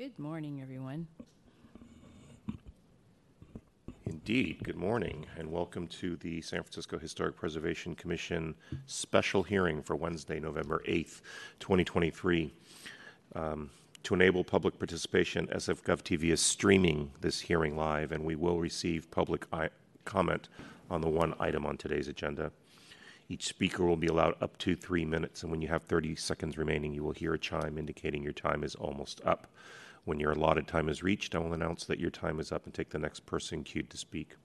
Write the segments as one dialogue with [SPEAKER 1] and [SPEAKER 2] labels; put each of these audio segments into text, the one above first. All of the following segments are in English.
[SPEAKER 1] Good morning, everyone.
[SPEAKER 2] Indeed. Good morning, and welcome to the San Francisco Historic Preservation Commission special hearing for Wednesday, November 8th, 2023. Um, to enable public participation, SF TV is streaming this hearing live, and we will receive public comment on the one item on today's agenda. Each speaker will be allowed up to three minutes, and when you have 30 seconds remaining, you will hear a chime indicating your time is almost up. When your allotted time is reached, I will announce that your time is up and take the next person queued to speak.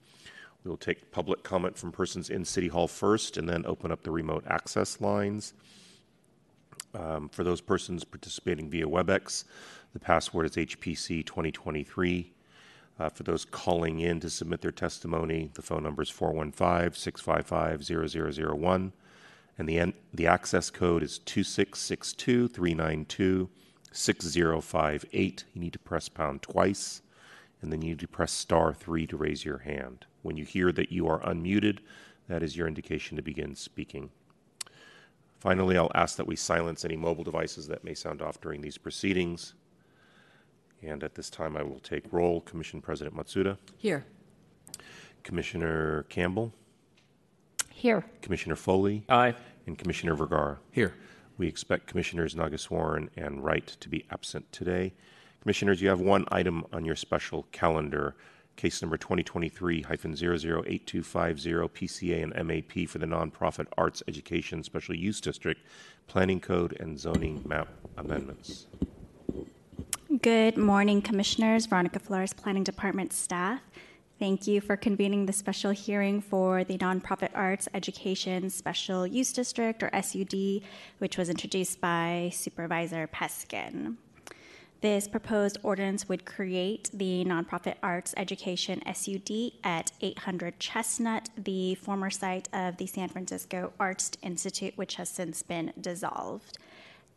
[SPEAKER 2] We will take public comment from persons in City Hall first and then open up the remote access lines. Um, for those persons participating via WebEx, the password is HPC 2023. Uh, for those calling in to submit their testimony, the phone number is 415 655 0001, and the, the access code is 2662 392 6058. You need to press pound twice, and then you need to press star 3 to raise your hand. When you hear that you are unmuted, that is your indication to begin speaking. Finally, I'll ask that we silence any mobile devices that may sound off during these proceedings. And at this time, I will take roll. Commission President Matsuda.
[SPEAKER 1] Here.
[SPEAKER 2] Commissioner Campbell.
[SPEAKER 3] Here.
[SPEAKER 2] Commissioner Foley.
[SPEAKER 4] Aye.
[SPEAKER 2] And Commissioner Vergara.
[SPEAKER 4] Here.
[SPEAKER 2] We expect Commissioners Nageswaran and Wright to be absent today. Commissioners, you have one item on your special calendar, case number 2023-008250 PCA and MAP for the Nonprofit Arts Education Special Use District, Planning Code and Zoning Map Amendments.
[SPEAKER 3] Good morning, Commissioners. Veronica Flores, Planning Department staff. Thank you for convening the special hearing for the Nonprofit Arts Education Special Use District, or SUD, which was introduced by Supervisor Peskin. This proposed ordinance would create the Nonprofit Arts Education SUD at 800 Chestnut, the former site of the San Francisco Arts Institute, which has since been dissolved.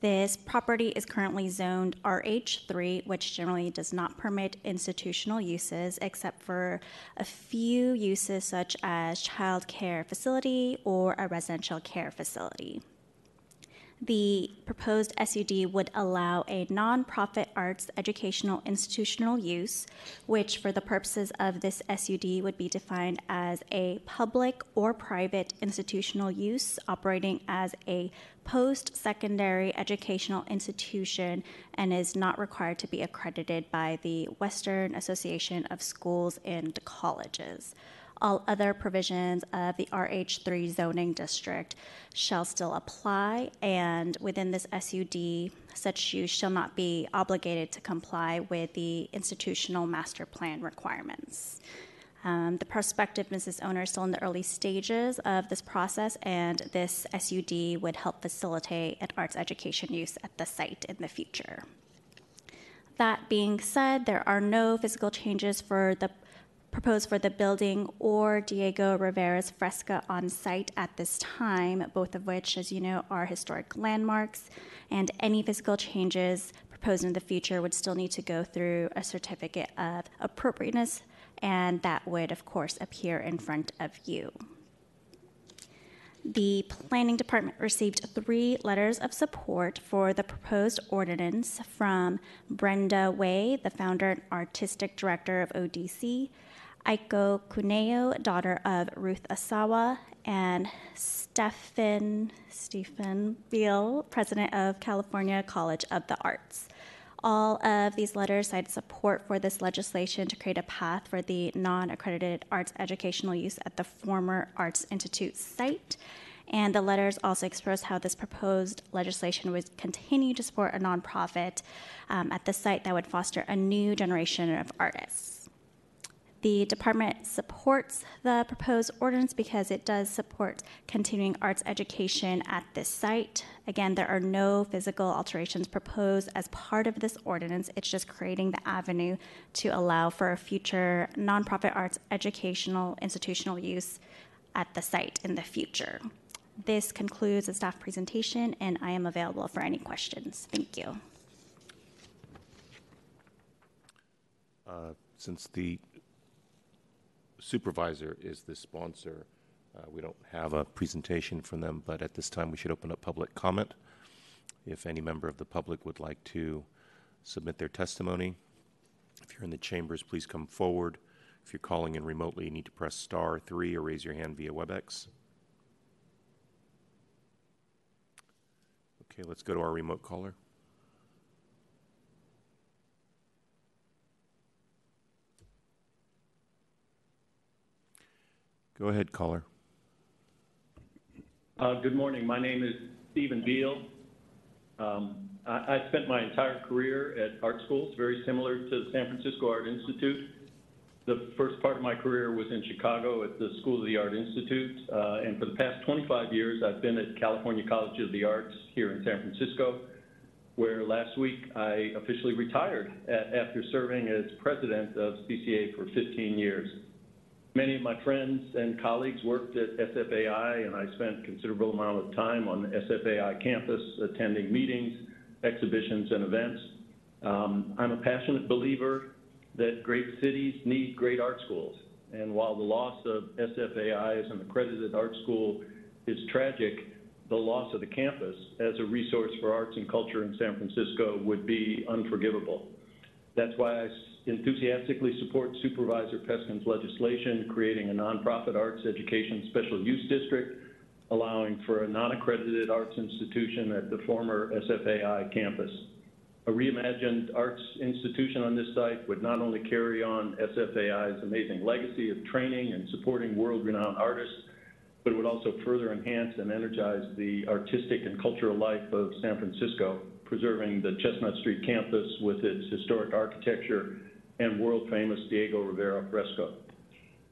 [SPEAKER 3] This property is currently zoned RH3, which generally does not permit institutional uses except for a few uses such as child care facility or a residential care facility. The proposed SUD would allow a nonprofit arts educational institutional use, which, for the purposes of this SUD, would be defined as a public or private institutional use operating as a post secondary educational institution and is not required to be accredited by the Western Association of Schools and Colleges. All other provisions of the RH3 zoning district shall still apply, and within this SUD, such use shall not be obligated to comply with the institutional master plan requirements. Um, the prospective business owner is still in the early stages of this process, and this SUD would help facilitate an arts education use at the site in the future. That being said, there are no physical changes for the proposed for the building or Diego Rivera's fresco on site at this time, both of which, as you know, are historic landmarks, and any physical changes proposed in the future would still need to go through a certificate of appropriateness, and that would, of course, appear in front of you. The Planning Department received three letters of support for the proposed ordinance from Brenda Way, the founder and artistic director of ODC, Aiko Cuneo, daughter of Ruth Asawa, and Stephen Stephen Beal, president of California College of the Arts. All of these letters cite support for this legislation to create a path for the non accredited arts educational use at the former Arts Institute site. And the letters also express how this proposed legislation would continue to support a nonprofit um, at the site that would foster a new generation of artists. The department supports the proposed ordinance because it does support continuing arts education at this site. Again, there are no physical alterations proposed as part of this ordinance. It's just creating the avenue to allow for a future nonprofit arts educational institutional use at the site in the future. This concludes the staff presentation, and I am available for any questions. Thank you.
[SPEAKER 2] Uh, since the supervisor is the sponsor. Uh, we don't have a presentation from them, but at this time we should open up public comment. If any member of the public would like to submit their testimony. If you're in the chambers, please come forward. If you're calling in remotely, you need to press star three or raise your hand via WebEx. Okay, let's go to our remote caller. Go ahead, caller.
[SPEAKER 1] Uh, Good morning. My name is Stephen Beal. Um, I I spent my entire career at art schools, very similar to the San Francisco Art Institute. The first part of my career was in Chicago at the School of the Art Institute, uh, and for the past 25 years, I've been at California College of the Arts here in San Francisco, where last week I officially retired a- after serving as president of CCA for 15 years. Many of my friends and colleagues worked at SFAI, and I spent considerable amount of time on the SFAI campus, attending meetings, exhibitions, and events. Um, I'm a passionate believer that great cities need great art schools. And while the loss of SFAI as an accredited art school is tragic, the loss of the campus as a resource for arts and culture in San Francisco would be unforgivable. That's why I enthusiastically support Supervisor Peskin's legislation creating a nonprofit arts education special use district, allowing for a non-accredited arts institution at the former SFAI campus. A reimagined arts institution on this site would not only carry on SFAI's amazing legacy of training and supporting world-renowned artists, but it would also further enhance and energize the artistic and cultural life of San Francisco, preserving the Chestnut Street campus with its historic architecture and world-famous Diego Rivera fresco.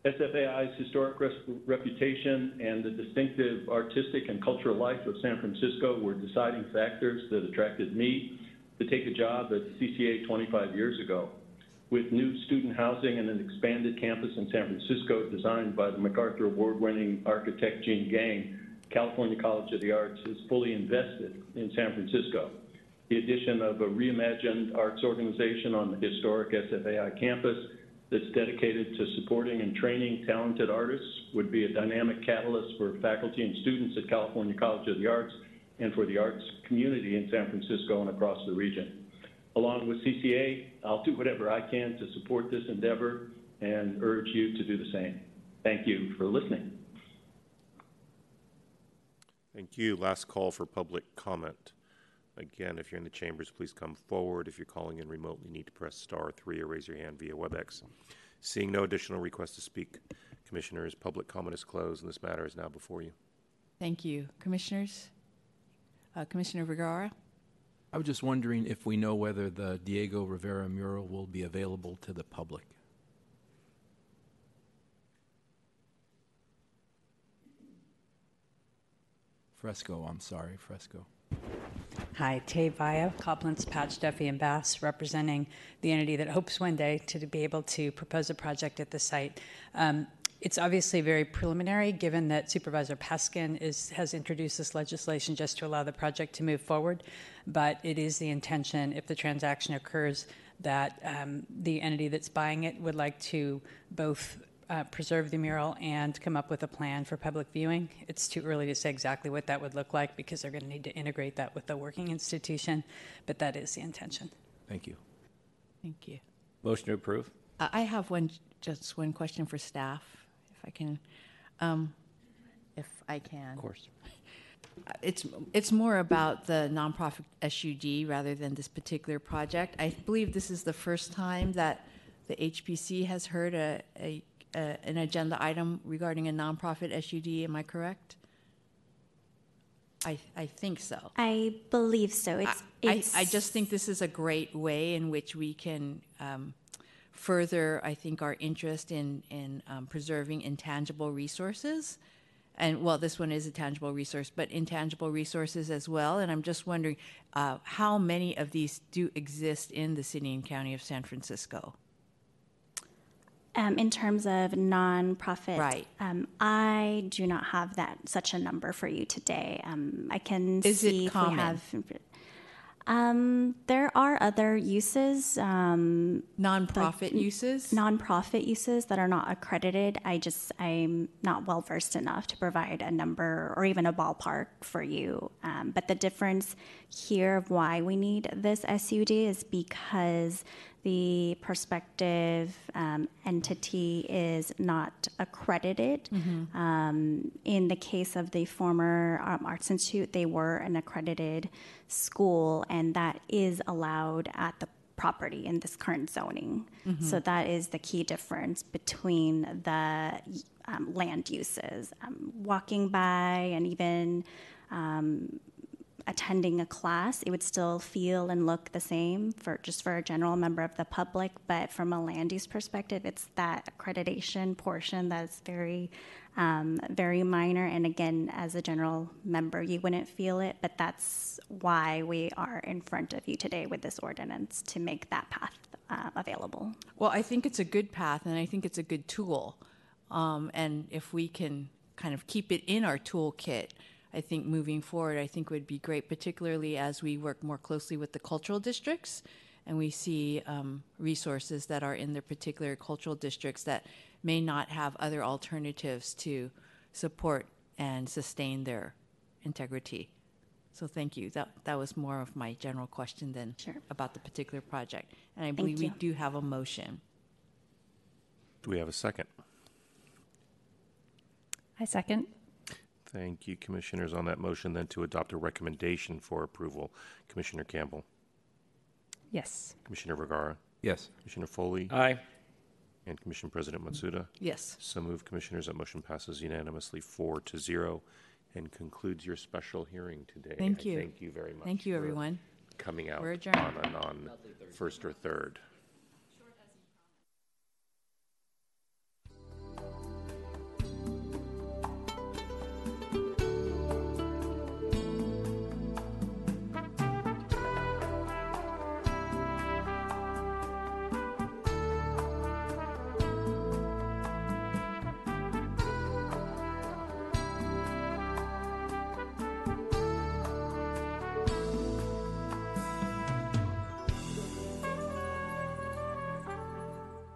[SPEAKER 1] SFAI's historic reputation and the distinctive artistic and cultural life of San Francisco were deciding factors that attracted me to take a job at CCA 25 years ago. With new student housing and an expanded campus in San Francisco designed by the MacArthur Award-winning architect Jeanne Gang, California College of the Arts is fully invested in San Francisco. The addition of a reimagined arts organization on the historic SFAI campus that's dedicated to supporting and training talented artists would be a dynamic catalyst for faculty and students at California College of the Arts and for the arts community in San Francisco and across the region. Along with CCA, I'll do whatever I can to support this endeavor and urge you to do the same. Thank you for listening.
[SPEAKER 2] Thank you. Last call for public comment. Again, if you're in the chambers, please come forward. If you're calling in remotely, you need to press star three or raise your hand via WebEx. Seeing no additional requests to speak, Commissioners, public comment is closed, and this matter is now before you.
[SPEAKER 4] Thank you. Commissioners? Uh, Commissioner Vergara?
[SPEAKER 5] I was just wondering if we know whether the Diego Rivera mural will be available to the public. Fresco, I'm sorry, fresco.
[SPEAKER 6] Hi, Tay Vaya, Coblentz, Patch, Duffy, and Bass, representing the entity that hopes one day to be able to propose a project at the site. Um, it's obviously very preliminary, given that Supervisor Peskin is, has introduced this legislation just to allow the project to move forward. But it is the intention, if the transaction occurs, that um, the entity that's buying it would like to both uh, preserve the mural and come up with a plan for public viewing. It's too early to say exactly what that would look like because they're going to need to integrate that with the working institution, but that is the intention.
[SPEAKER 5] Thank you.
[SPEAKER 4] Thank you.
[SPEAKER 7] Motion to approve?
[SPEAKER 4] I I have one, just one question for staff, if I can, um, if I can.
[SPEAKER 7] Of course.
[SPEAKER 4] It's, it's more about the nonprofit SUD rather than this particular project. I believe this is the first time that the HPC has heard a, a, a an agenda item regarding a nonprofit SUD. Am I correct? I, I think so.
[SPEAKER 3] I believe so. It's,
[SPEAKER 4] I,
[SPEAKER 3] it's
[SPEAKER 4] I just think this is a great way in which we can um, further, I think, our interest in, in um, preserving intangible resources. And well, this one is a tangible resource, but intangible resources as well. And I'm just wondering uh, how many of these do exist in the city and county of San Francisco?
[SPEAKER 3] Um, in terms of nonprofit.
[SPEAKER 4] Right.
[SPEAKER 3] Um, I do not have that such a number for you today. Um, I can
[SPEAKER 4] Is
[SPEAKER 3] see if
[SPEAKER 4] common?
[SPEAKER 3] we have. Um, there are other uses, um,
[SPEAKER 4] Nonprofit uses?
[SPEAKER 3] nonprofit uses that are not accredited. I just, I'm not well versed enough to provide a number or even a ballpark for you. Um, but the difference here of why we need this SUD is because the prospective um, entity is not accredited. Um, in the case of the former um, Arts Institute, they were an accredited school, and that is allowed at the property in this current zoning. So that is the key difference between the um, land uses. Um, walking by and even um, attending a class, it would still feel and look the same for just for a general member of the public. But from a land use perspective, it's that accreditation portion that's very, um, very minor. And again, as a general member, you wouldn't feel it. But that's why we are in front of you today with this ordinance to make that path uh, available.
[SPEAKER 4] Well, I think it's a good path, and I think it's a good tool. Um, and if we can kind of keep it in our toolkit, I think moving forward, I think would be great, particularly as we work more closely with the cultural districts and we see um, resources that are in their particular cultural districts that may not have other alternatives to support and sustain their integrity. So thank you. That that was more of my general question than
[SPEAKER 3] Sure.
[SPEAKER 4] about the particular project. And I believe we do have a motion.
[SPEAKER 2] Do we have a second?
[SPEAKER 7] I second.
[SPEAKER 2] Thank you, Commissioners. On that motion, then to adopt a recommendation for approval, Commissioner Campbell,
[SPEAKER 7] Yes.
[SPEAKER 2] Commissioner Vergara,
[SPEAKER 5] Yes.
[SPEAKER 2] Commissioner Foley,
[SPEAKER 8] Aye.
[SPEAKER 2] and Commission President Matsuda.
[SPEAKER 4] Yes.
[SPEAKER 2] So move, Commissioners. That motion passes unanimously, four to zero, and concludes your special hearing today.
[SPEAKER 4] Thank
[SPEAKER 2] I
[SPEAKER 4] you.
[SPEAKER 2] Thank you very much.
[SPEAKER 4] Thank you,
[SPEAKER 2] for
[SPEAKER 4] everyone.
[SPEAKER 2] coming out
[SPEAKER 4] We're adjourned.
[SPEAKER 2] on a non-first or third.